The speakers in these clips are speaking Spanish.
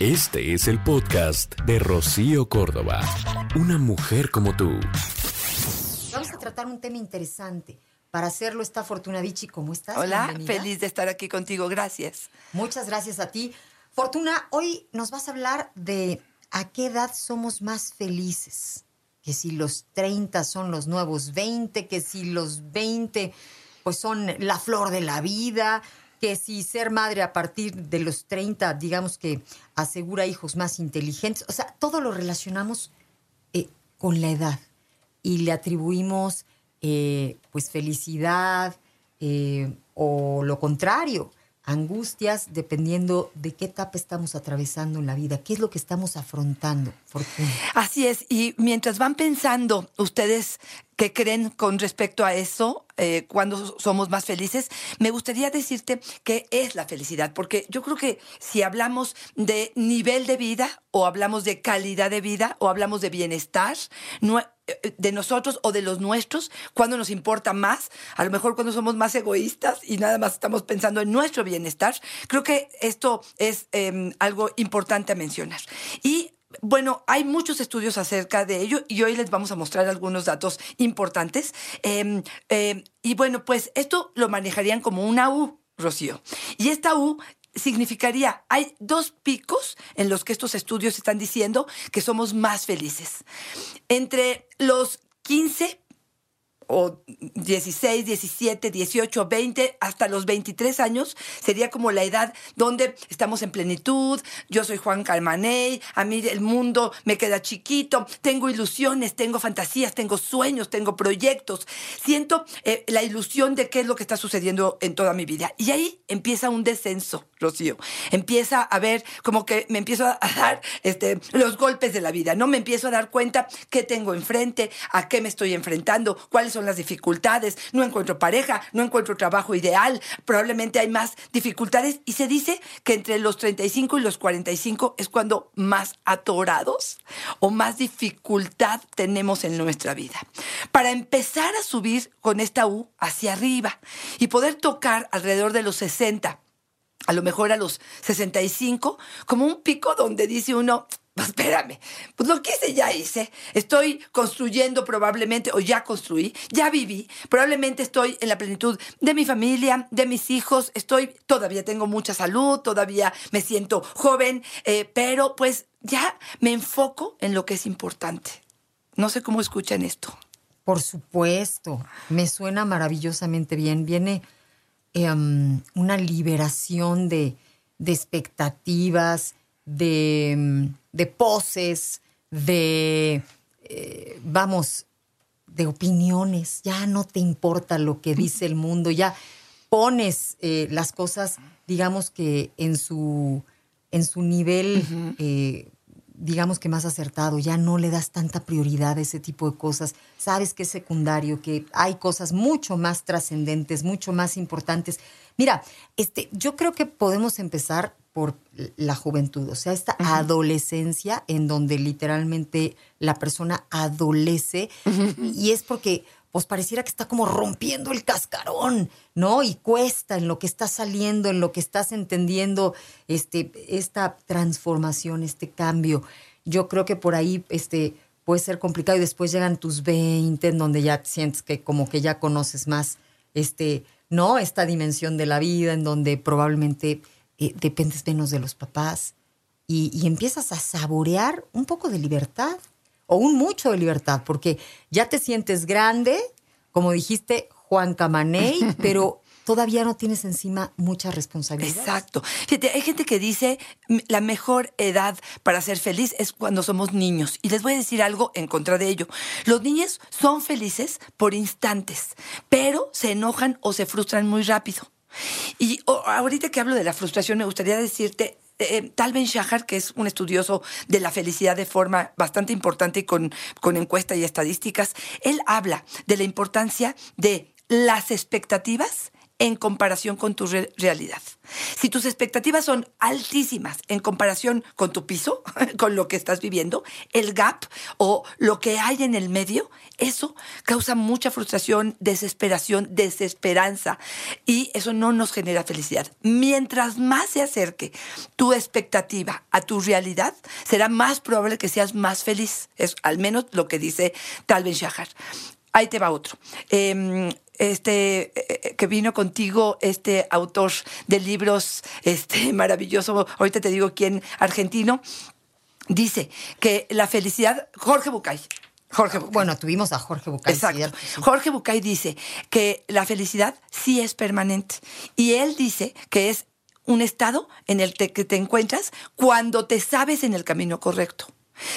Este es el podcast de Rocío Córdoba. Una mujer como tú. Vamos a tratar un tema interesante. Para hacerlo está Fortuna Vichy. ¿Cómo estás? Hola, Bienvenida. feliz de estar aquí contigo, gracias. Muchas gracias a ti. Fortuna, hoy nos vas a hablar de a qué edad somos más felices. Que si los 30 son los nuevos 20, que si los 20 pues son la flor de la vida, que si ser madre a partir de los 30, digamos que asegura hijos más inteligentes. O sea, todo lo relacionamos eh, con la edad y le atribuimos eh, pues felicidad eh, o lo contrario, angustias, dependiendo de qué etapa estamos atravesando en la vida, qué es lo que estamos afrontando. Así es, y mientras van pensando ustedes qué creen con respecto a eso, eh, cuando somos más felices, me gustaría decirte qué es la felicidad, porque yo creo que si hablamos de nivel de vida o hablamos de calidad de vida o hablamos de bienestar, no, de nosotros o de los nuestros, cuando nos importa más, a lo mejor cuando somos más egoístas y nada más estamos pensando en nuestro bienestar, creo que esto es eh, algo importante a mencionar. Y bueno, hay muchos estudios acerca de ello y hoy les vamos a mostrar algunos datos importantes. Eh, eh, y bueno, pues esto lo manejarían como una U, Rocío. Y esta U significaría, hay dos picos en los que estos estudios están diciendo que somos más felices. Entre los 15 o 16, 17, 18, 20, hasta los 23 años, sería como la edad donde estamos en plenitud, yo soy Juan Calmaney, a mí el mundo me queda chiquito, tengo ilusiones, tengo fantasías, tengo sueños, tengo proyectos, siento eh, la ilusión de qué es lo que está sucediendo en toda mi vida. Y ahí empieza un descenso, Rocío. Empieza a ver como que me empiezo a dar este, los golpes de la vida, ¿no? Me empiezo a dar cuenta qué tengo enfrente, a qué me estoy enfrentando, cuáles son las dificultades, no encuentro pareja, no encuentro trabajo ideal, probablemente hay más dificultades. Y se dice que entre los 35 y los 45 es cuando más atorados o más dificultad tenemos en nuestra vida. Para empezar a subir con esta U hacia arriba y poder tocar alrededor de los 60 a lo mejor a los 65, como un pico donde dice uno, espérame, pues lo que hice ya hice, estoy construyendo probablemente, o ya construí, ya viví, probablemente estoy en la plenitud de mi familia, de mis hijos, estoy, todavía tengo mucha salud, todavía me siento joven, eh, pero pues ya me enfoco en lo que es importante. No sé cómo escuchan esto. Por supuesto, me suena maravillosamente bien. Viene um, una liberación de expectativas, de, um, de, poses, de, eh, vamos, de opiniones. Ya no te importa lo que dice el mundo, ya pones eh, las cosas, digamos que en su, en su nivel, uh -huh. eh, digamos que más acertado, ya no le das tanta prioridad a ese tipo de cosas, sabes que es secundario, que hay cosas mucho más trascendentes, mucho más importantes. Mira, este, yo creo que podemos empezar por la juventud, o sea, esta adolescencia en donde literalmente la persona adolece y es porque pues pareciera que está como rompiendo el cascarón, ¿no? Y cuesta en lo que está saliendo, en lo que estás entendiendo este, esta transformación, este cambio. Yo creo que por ahí este, puede ser complicado y después llegan tus 20, en donde ya sientes que como que ya conoces más, este, ¿no? Esta dimensión de la vida, en donde probablemente eh, dependes menos de los papás y empiezas a saborear un poco de libertad o un mucho de libertad, porque ya te sientes grande, como dijiste, Juan Camaney, pero todavía no tienes encima mucha responsabilidad. Exacto. Fíjate, hay gente que dice la mejor edad para ser feliz es cuando somos niños. Y les voy a decir algo en contra de ello. Los niños son felices por instantes, pero se enojan o se frustran muy rápido. Y ahorita que hablo de la frustración, me gustaría decirte, eh, Tal Shahar, que es un estudioso de la felicidad de forma bastante importante con, con encuestas y estadísticas, él habla de la importancia de las expectativas en comparación con tu realidad. Si tus expectativas son altísimas en comparación con tu piso, con lo que estás viviendo, el gap o lo que hay en el medio, eso causa mucha frustración, desesperación, desesperanza y eso no nos genera felicidad. Mientras más se acerque tu expectativa a tu realidad, será más probable que seas más feliz. Es al menos lo que dice Tal Ben Shahar. Ahí te va otro. Em, este eh, eh, que vino contigo, este autor de libros, este maravilloso, ahorita te digo quién, argentino, dice que la felicidad, Jorge Bucay. Jorge Bueno, tuvimos a Jorge Bucay. Exacto. Jorge Bucay dice que la felicidad sí es permanente. Y él dice que es un estado en el que te encuentras cuando te sabes en el camino correcto.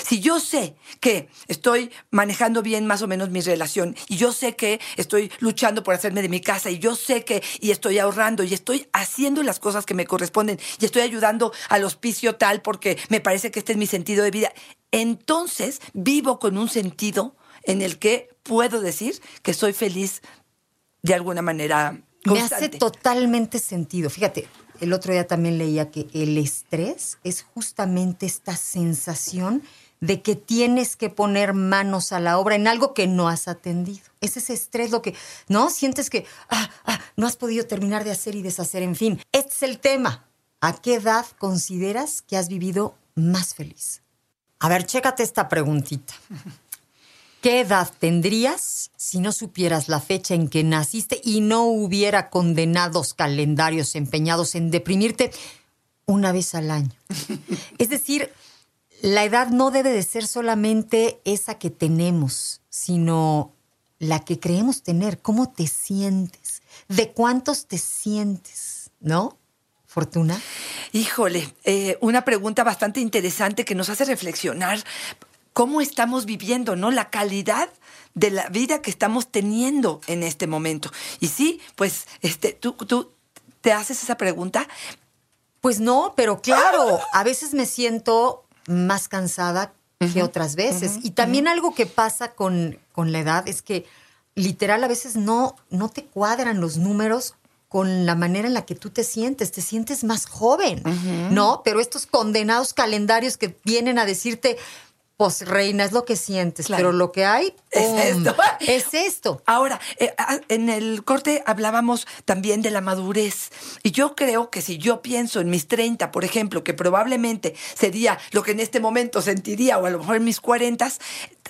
Si yo sé que estoy manejando bien más o menos mi relación y yo sé que estoy luchando por hacerme de mi casa y yo sé que y estoy ahorrando y estoy haciendo las cosas que me corresponden y estoy ayudando al hospicio tal porque me parece que este es mi sentido de vida, entonces vivo con un sentido en el que puedo decir que soy feliz de alguna manera. Constante. Me hace totalmente sentido. Fíjate, el otro día también leía que el estrés es justamente esta sensación de que tienes que poner manos a la obra en algo que no has atendido. Es ese estrés lo que, ¿no? Sientes que ah, ah, no has podido terminar de hacer y deshacer. En fin, este es el tema. ¿A qué edad consideras que has vivido más feliz? A ver, chécate esta preguntita. ¿Qué edad tendrías si no supieras la fecha en que naciste y no hubiera condenados calendarios empeñados en deprimirte una vez al año? Es decir, la edad no debe de ser solamente esa que tenemos, sino la que creemos tener. ¿Cómo te sientes? ¿De cuántos te sientes? ¿No? Fortuna. Híjole, eh, una pregunta bastante interesante que nos hace reflexionar cómo estamos viviendo, ¿no? La calidad de la vida que estamos teniendo en este momento. Y sí, pues, este, tú, tú te haces esa pregunta. Pues no, pero claro, a veces me siento más cansada que otras veces. y también algo que pasa con, con, la edad es que literal a veces no, no te cuadran los números con la manera en la que tú te sientes, te sientes más joven, ¿no? Pero estos condenados calendarios que vienen a decirte, pues reina, es lo que sientes, pero lo que hay es esto. Es esto. Ahora, eh, ah, en el corte hablábamos también de la madurez. Y yo creo que si yo pienso en mis 30, por ejemplo, que probablemente sería lo que en este momento sentiría, o a lo mejor en mis 40,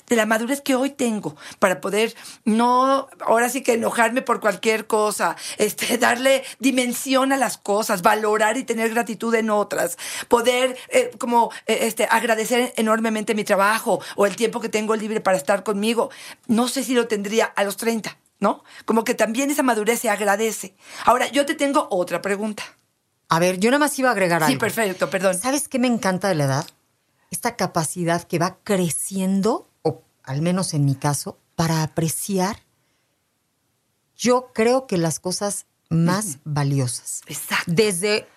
de la madurez que hoy tengo para poder no, ahora sí que enojarme por cualquier cosa, este, darle dimensión a las cosas, valorar y tener gratitud en otras, poder eh, como eh, este, agradecer enormemente mi trabajo o el tiempo que tengo libre para estar conmigo. No sé si lo tendría a los 30, ¿no? Como que también esa madurez se agradece. Ahora, yo te tengo otra pregunta. A ver, yo nada más iba a agregar algo. Sí, perfecto, perdón. ¿Sabes qué me encanta de la edad? Esta capacidad que va creciendo al menos en mi caso, para apreciar, yo creo que las cosas más valiosas. Exacto. Desde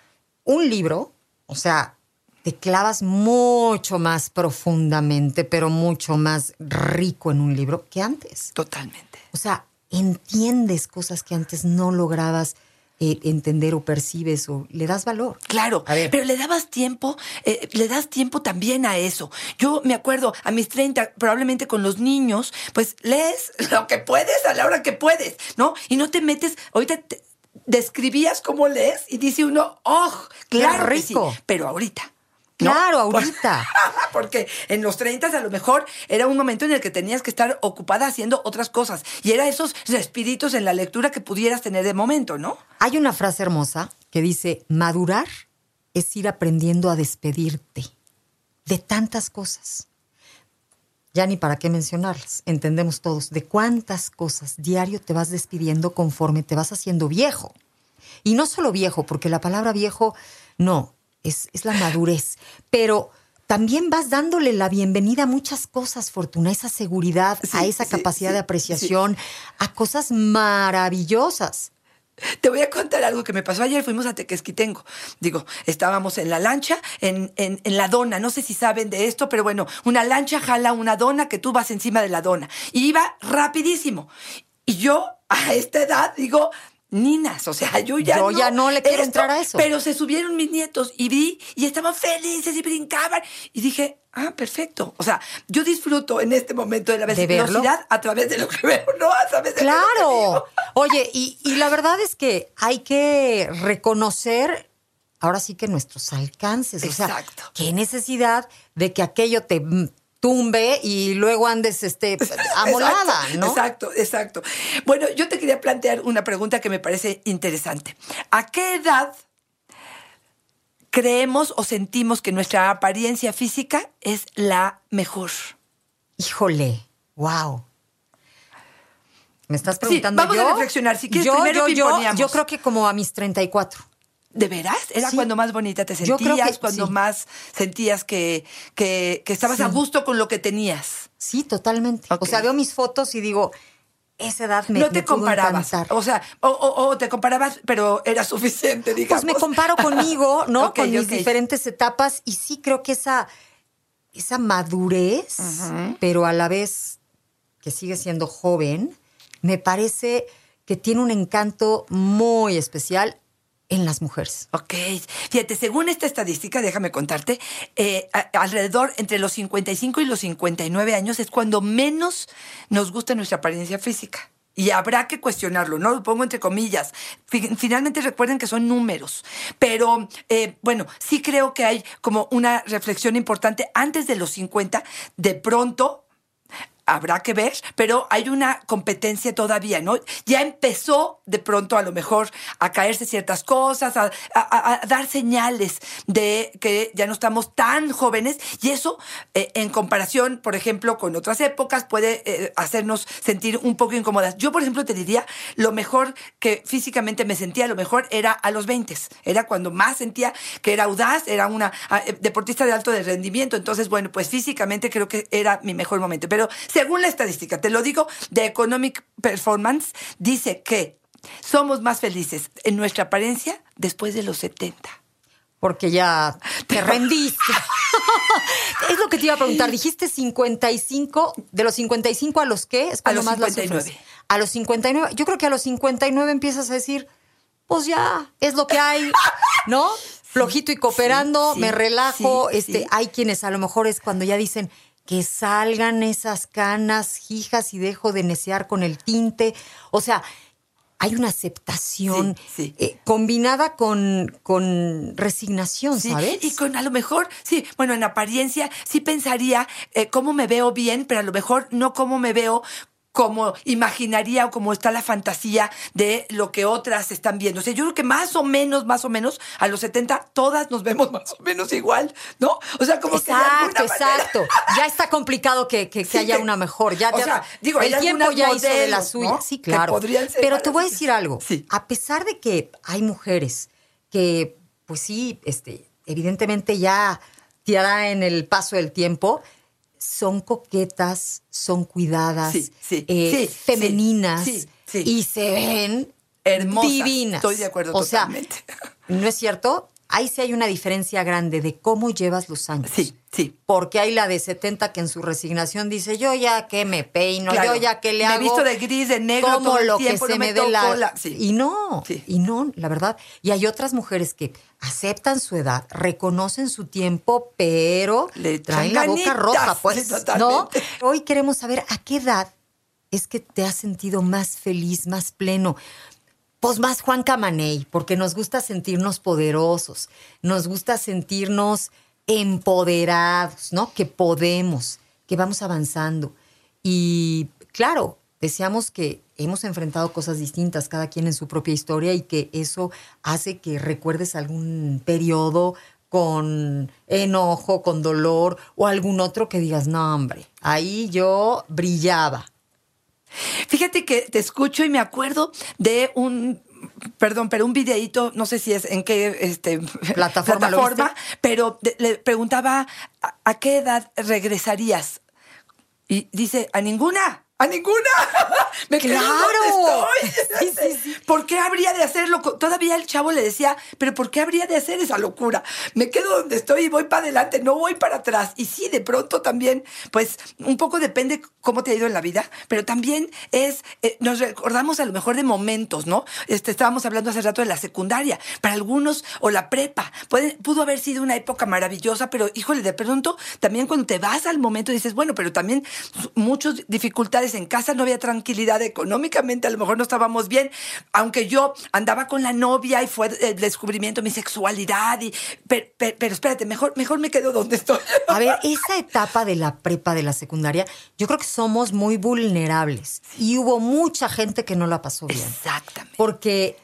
un libro, o sea, te clavas mucho más profundamente, pero mucho más rico en un libro que antes. Totalmente. O sea, entiendes cosas que antes no lograbas eh, entender o percibes o le das valor. Claro, pero le dabas tiempo, eh, le das tiempo también a eso. Yo me acuerdo a mis 30, probablemente con los niños, pues lees lo que puedes a la hora que puedes, ¿no? Y no te metes, ahorita describías cómo lees y dice uno, oh, claro, rico. pero ahorita Claro, ahorita. Porque en los 30 a lo mejor era un momento en el que tenías que estar ocupada haciendo otras cosas. Y era esos respiritos en la lectura que pudieras tener de momento, ¿no? Hay una frase hermosa que dice, madurar es ir aprendiendo a despedirte de tantas cosas. Ya ni para qué mencionarlas. Entendemos todos de cuántas cosas diario te vas despidiendo conforme te vas haciendo viejo. Y no solo viejo, porque la palabra viejo, no, es, la madurez. Pero también vas dándole la bienvenida a muchas cosas, Fortuna, a esa seguridad, a esa capacidad de apreciación, a cosas maravillosas. Te voy a contar algo que me pasó ayer. Fuimos a Tequesquitengo. Digo, estábamos en la lancha, en, en, en, la dona. No sé si saben de esto, pero bueno, una lancha jala una dona que tú vas encima de la dona. Y iba rapidísimo. Y yo, a esta edad, digo, ninas, o sea, yo ya yo ya no le quiero entrar a eso. Pero se subieron mis nietos y vi y estaban felices y brincaban y dije, ah, perfecto. O sea, yo disfruto en este momento de la velocidad a través de lo que veo, no a través de claro. lo que. Oye, y, y la verdad es que hay que reconocer ahora sí que nuestros alcances. Exacto. O sea, qué necesidad de que aquello te tumbe y luego andes este, amolada, exacto, ¿no? Exacto, exacto. Bueno, yo te quería plantear una pregunta que me parece interesante. ¿A qué edad creemos o sentimos que nuestra apariencia física es la mejor? Híjole, wow. ¿Me estás preguntando sí, vamos yo? a reflexionar. Si quieres, yo, primero yo, yo, yo creo que como a mis 34. ¿De veras? ¿Era Sí. cuando más bonita te Yo sentías? creo que cuando sí. más sentías que, que, que estabas Sí. a gusto con lo que tenías? Sí, totalmente. O sea, veo mis fotos y digo, esa edad me, no te me comparabas. encantar. O sea, o, o- o te comparabas, pero era suficiente, digamos. Pues me comparo conmigo, ¿no? Con mis diferentes etapas y sí creo que esa, esa madurez, pero a la vez que sigue siendo joven, me parece que tiene un encanto muy especial en las mujeres. Ok, fíjate, según esta estadística, déjame contarte, eh, alrededor entre los 55 y los 59 años es cuando menos nos gusta nuestra apariencia física. Y habrá que cuestionarlo, ¿no? Lo pongo entre comillas. Fi- Finalmente recuerden que son números. Pero, eh, bueno, sí creo que hay como una reflexión importante antes de los 50. De pronto, habrá que ver, pero hay una competencia todavía, ¿no? Ya empezó de pronto a lo mejor a caerse ciertas cosas, a, dar señales de que ya no estamos tan jóvenes y eso eh, en comparación, por ejemplo, con otras épocas puede eh, hacernos sentir un poco incómodas. Yo, por ejemplo, te diría, lo mejor que físicamente me sentía, lo mejor era a los 20, era cuando más sentía que era audaz, era una ah, eh, deportista de alto rendimiento, entonces, bueno, pues físicamente creo que era mi mejor momento, pero según la estadística, te lo digo, de Economic Performance, dice que somos más felices en nuestra apariencia después de los 70. Porque ya te rendiste. es lo que te iba a preguntar. Dijiste 55, de los 55 a los qué? Es cuando los más la 59. sufres. A los 59. Yo creo que a los 59 empiezas a decir, pues ya, es lo que hay, ¿no? Flojito y cooperando, sí, me relajo. sí, este. Hay quienes a lo mejor es cuando ya dicen que salgan esas canas hijas y dejo de necear con el tinte. O sea, hay una aceptación Sí, sí. eh, combinada con, con resignación, Sí, ¿sabes? Y con a lo mejor, sí, bueno, en apariencia sí pensaría eh, cómo me veo bien, pero a lo mejor no cómo me veo como imaginaría o como está la fantasía de lo que otras están viendo. O sea, yo creo que más o menos, más o menos, a los 70 todas nos vemos más o menos igual, ¿no? O sea, como que de Exacto, manera- exacto. Ya está complicado que, que- que Sí, haya que- una mejor. Ya, o ya- sea, digo, el tiempo ya hizo de la modelos, suya. ¿no? Sí, claro. Pero te voy a decir algo. Sí. A pesar de que hay mujeres que, pues sí, este, evidentemente ya tirará en el paso del tiempo, son coquetas, son cuidadas, Sí, sí, eh, sí, femeninas y se ven Hermosas. divinas. Estoy de acuerdo o sea, totalmente. ¿no es cierto? Ahí sí hay una diferencia grande de cómo llevas los años. Sí, sí. Porque hay la de 70 que en su resignación dice, yo ya que me peino, Claro. yo ya que le Me hago. visto de gris, de negro como todo el lo tiempo, que se no me me dé la... la- sí. Y no, Sí. y no, la verdad. Y hay otras mujeres que aceptan su edad, reconocen su tiempo, pero Le traen la boca roja, pues, ¿no? Hoy queremos saber a qué edad es que te has sentido más feliz, más pleno. Pues más Juan Camaney, porque nos gusta sentirnos poderosos, nos gusta sentirnos empoderados, ¿no? Que podemos, que vamos avanzando. Y claro, deseamos que hemos enfrentado cosas distintas, cada quien en su propia historia, y que eso hace que recuerdes algún periodo con enojo, con dolor, o algún otro que digas, no, hombre, ahí yo brillaba. Fíjate que te escucho y me acuerdo de un perdón, pero un videíto, no sé si es en qué este, Plataforma pero de- le preguntaba ¿a, a qué edad regresarías? Y dice, a ninguna. A ninguna. Me Claro. donde estoy. Sí, sí, sí. ¿Por qué habría de hacerlo? Todavía el chavo le decía, pero ¿por qué habría de hacer esa locura? Me quedo donde estoy y voy para adelante, no voy para atrás. Y sí, de pronto también, pues un poco depende cómo te ha ido en la vida, pero también es, eh, nos recordamos a lo mejor de momentos, ¿no? Este, estábamos hablando hace rato de la secundaria. Para algunos, o la prepa, puede- pudo haber sido una época maravillosa, pero híjole, de pronto también cuando te vas al momento dices, bueno, pero también muchas dificultades en casa, no había tranquilidad económicamente, a lo mejor no estábamos bien, aunque yo andaba con la novia y fue el descubrimiento de mi sexualidad, y, pero, pero espérate, mejor, mejor me quedo donde estoy. A ver, esa etapa de la prepa, de la secundaria, yo creo que somos muy vulnerables. Y hubo mucha gente que no la pasó bien. Exactamente. Porque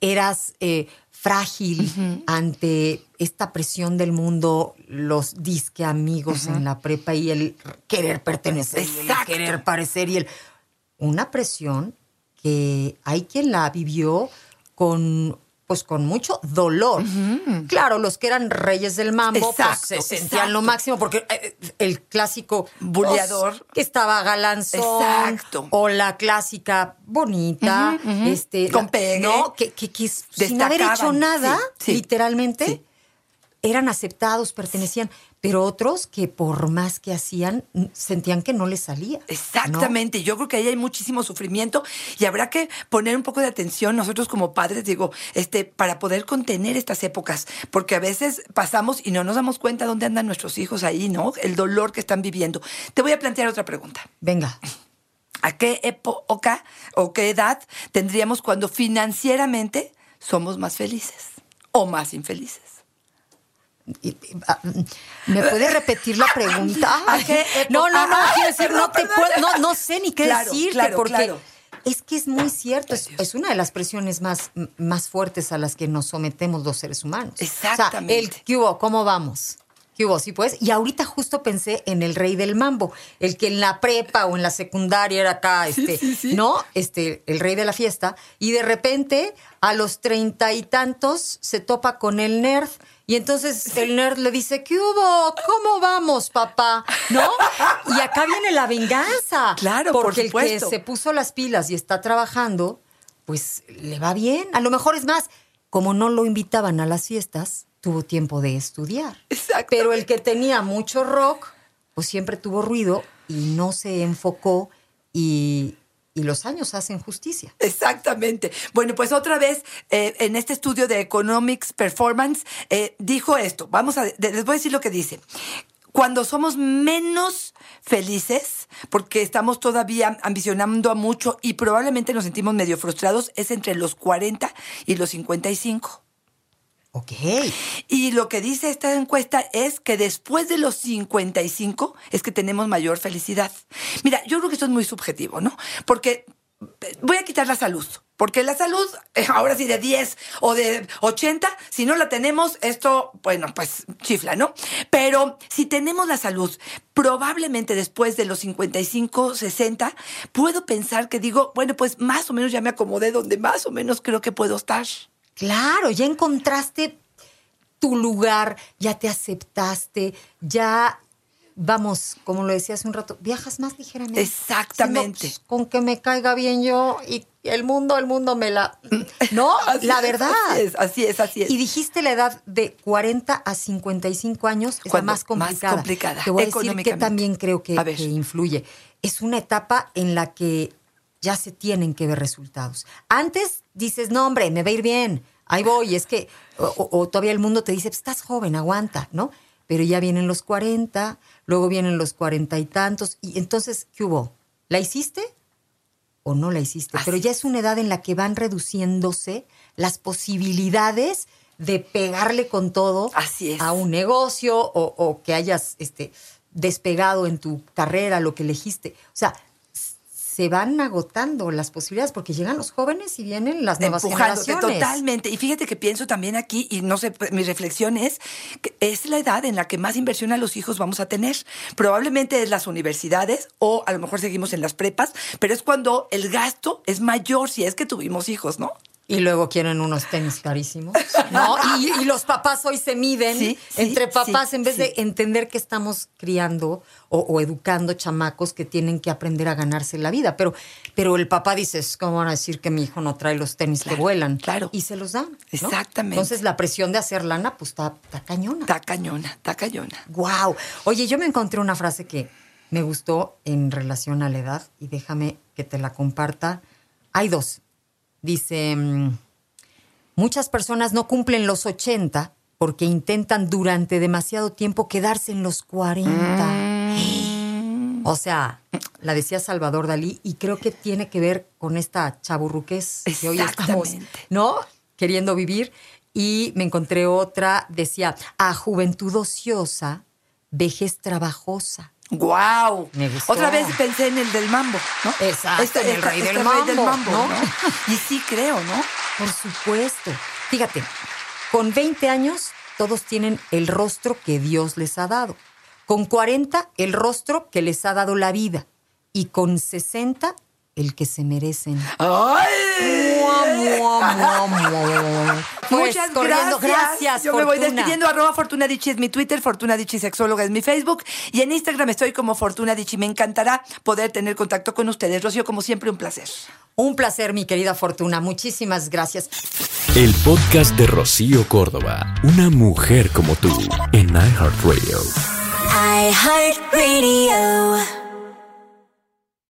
eras eh, frágil ante esta presión del mundo, los disque amigos en la prepa y el querer pertenecer, y el querer parecer y el... Una presión que hay quien la vivió con pues con mucho dolor. Claro, los que eran reyes del mambo pues, se sentían exacto. lo máximo porque eh, el clásico Buleador. pues, que estaba galanzón Exacto. o la clásica bonita, este Con pegue. no, que, que, que sin haber hecho nada, sí, sí. literalmente Sí. Eran aceptados, pertenecían, pero otros que por más que hacían sentían que no les salía. ¿no? Exactamente, yo creo que ahí hay muchísimo sufrimiento y habrá que poner un poco de atención nosotros como padres, digo, este, para poder contener estas épocas, porque a veces pasamos y no nos damos cuenta dónde andan nuestros hijos ahí, ¿no? El dolor que están viviendo. Te voy a plantear otra pregunta. Venga. ¿A qué época o qué edad tendríamos cuando financieramente somos más felices o más infelices? Ah, ¿Me puedes repetir la pregunta? ¿A qué no, no, no, época? quiero decir, no te puedo, no, no sé ni qué Claro, decirte, claro, porque claro. es que es muy cierto, es, es una de las presiones más, fuertes a las que nos sometemos los seres humanos. O sea, Exactamente. el ¿qué hubo? ¿Cómo vamos? ¿Qué hubo? Sí, pues. Y ahorita justo pensé en el rey del mambo, el que en la prepa o en la secundaria era acá, este, sí, sí. ¿no? Este, el rey de la fiesta. Y de repente, a los treinta y tantos, se topa con el nerd. Y entonces el nerd le dice, ¿qué hubo? ¿Cómo vamos, papá? ¿No? Y acá viene la venganza. Claro, por Porque supuesto. el que se puso las pilas y está trabajando, pues le va bien. A lo mejor es más, como no lo invitaban a las fiestas, tuvo tiempo de estudiar. Exactamente. Pero el que tenía mucho rock, pues siempre tuvo ruido y no se enfocó y, y los años hacen justicia. Exactamente. Bueno, pues otra vez, eh, en este estudio de Economics Performance, eh, dijo esto. Vamos a, les voy a decir lo que dice. Cuando somos menos felices, porque estamos todavía ambicionando a mucho y probablemente nos sentimos medio frustrados, es entre los 40 y los 55. Ok. Y lo que dice esta encuesta es que después de los 55 es que tenemos mayor felicidad. Mira, yo creo que esto es muy subjetivo, ¿no? Porque eh, voy a quitar la salud. Porque la salud, eh, ahora sí de 10 o de 80, si no la tenemos, esto, bueno, pues chifla, ¿no? Pero si tenemos la salud, probablemente después de los 55, 60, puedo pensar que digo, bueno, pues más o menos ya me acomodé donde más o menos creo que puedo estar. Claro, ya encontraste tu lugar, ya te aceptaste, ya, vamos, como lo decía hace un rato, viajas más ligeramente. Exactamente. "Pues, con que me caiga bien yo y el mundo, el mundo me la... No, la verdad. Así es, así es, así es. Y dijiste la edad de 40 a 55 años es la más más complicada. complicada, Te voy a decir que también creo que, que influye. Es una etapa en la que ya se tienen que ver resultados. Antes dices, no, hombre, me va a ir bien, ahí voy. Es que, o, todavía el mundo te dice, "Pues, estás joven, aguanta, ¿no? Pero ya vienen los 40, luego vienen los cuarenta y tantos. Y entonces, ¿qué hubo? ¿La hiciste? o no la hiciste, Así pero ya es una edad en la que van reduciéndose las posibilidades de pegarle con todo Así es. a un negocio o, o que hayas este, despegado en tu carrera, lo que elegiste. O sea, se van agotando las posibilidades porque llegan los jóvenes y vienen las nuevas generaciones. totalmente. Y fíjate que pienso también aquí, y no sé, mi reflexión es que es la edad en la que más inversión a los hijos vamos a tener. Probablemente es las universidades o a lo mejor seguimos en las prepas, pero es cuando el gasto es mayor si es que tuvimos hijos, ¿no? Y luego quieren unos tenis carísimos, ¿no? Y, y los papás hoy se miden Sí, sí, entre papás sí, en vez de entender que estamos criando o, o educando chamacos que tienen que aprender a ganarse la vida. Pero, pero el papá dice, ¿cómo van a decir que mi hijo no trae los tenis que vuelan? claro. Y se los dan. ¿no? Exactamente. Entonces la presión de hacer lana, pues está, está cañona. Está cañona, está cañona. Wow. Oye, yo me encontré una frase que me gustó en relación a la edad y déjame que te la comparta. Hay dos. Dice, mm, muchas personas no cumplen los 80 porque intentan durante demasiado tiempo quedarse en los 40. O sea, la decía Salvador Dalí y creo que tiene que ver con esta chaburruquez que hoy estamos. ¿no? Queriendo vivir. Y me encontré otra, decía, a juventud ociosa, vejez trabajosa. ¡Guau! Gustó. Otra vez pensé en el del mambo, ¿no? Exacto, en el rey del mambo, ¿no? Y sí creo, ¿no? Por supuesto. Fíjate, con 20 años todos tienen el rostro que Dios les ha dado. Con 40 el rostro que les ha dado la vida. Y con 60 el que se merecen. ¡Ay! Mua, mua, mua, mua. Pues, Muchas corriendo, gracias. Yo me voy despidiendo. Arroba Fortuna Dichi es mi Twitter, Fortuna Dichi Sexóloga es mi Facebook. Y en Instagram estoy como Fortuna Dichi. Me encantará poder tener contacto con ustedes. Rocío, como siempre, un placer. Un placer, mi querida Fortuna. Muchísimas gracias. El podcast de Rocío Córdoba, una mujer como tú, en iHeartRadio. iHeartRadio.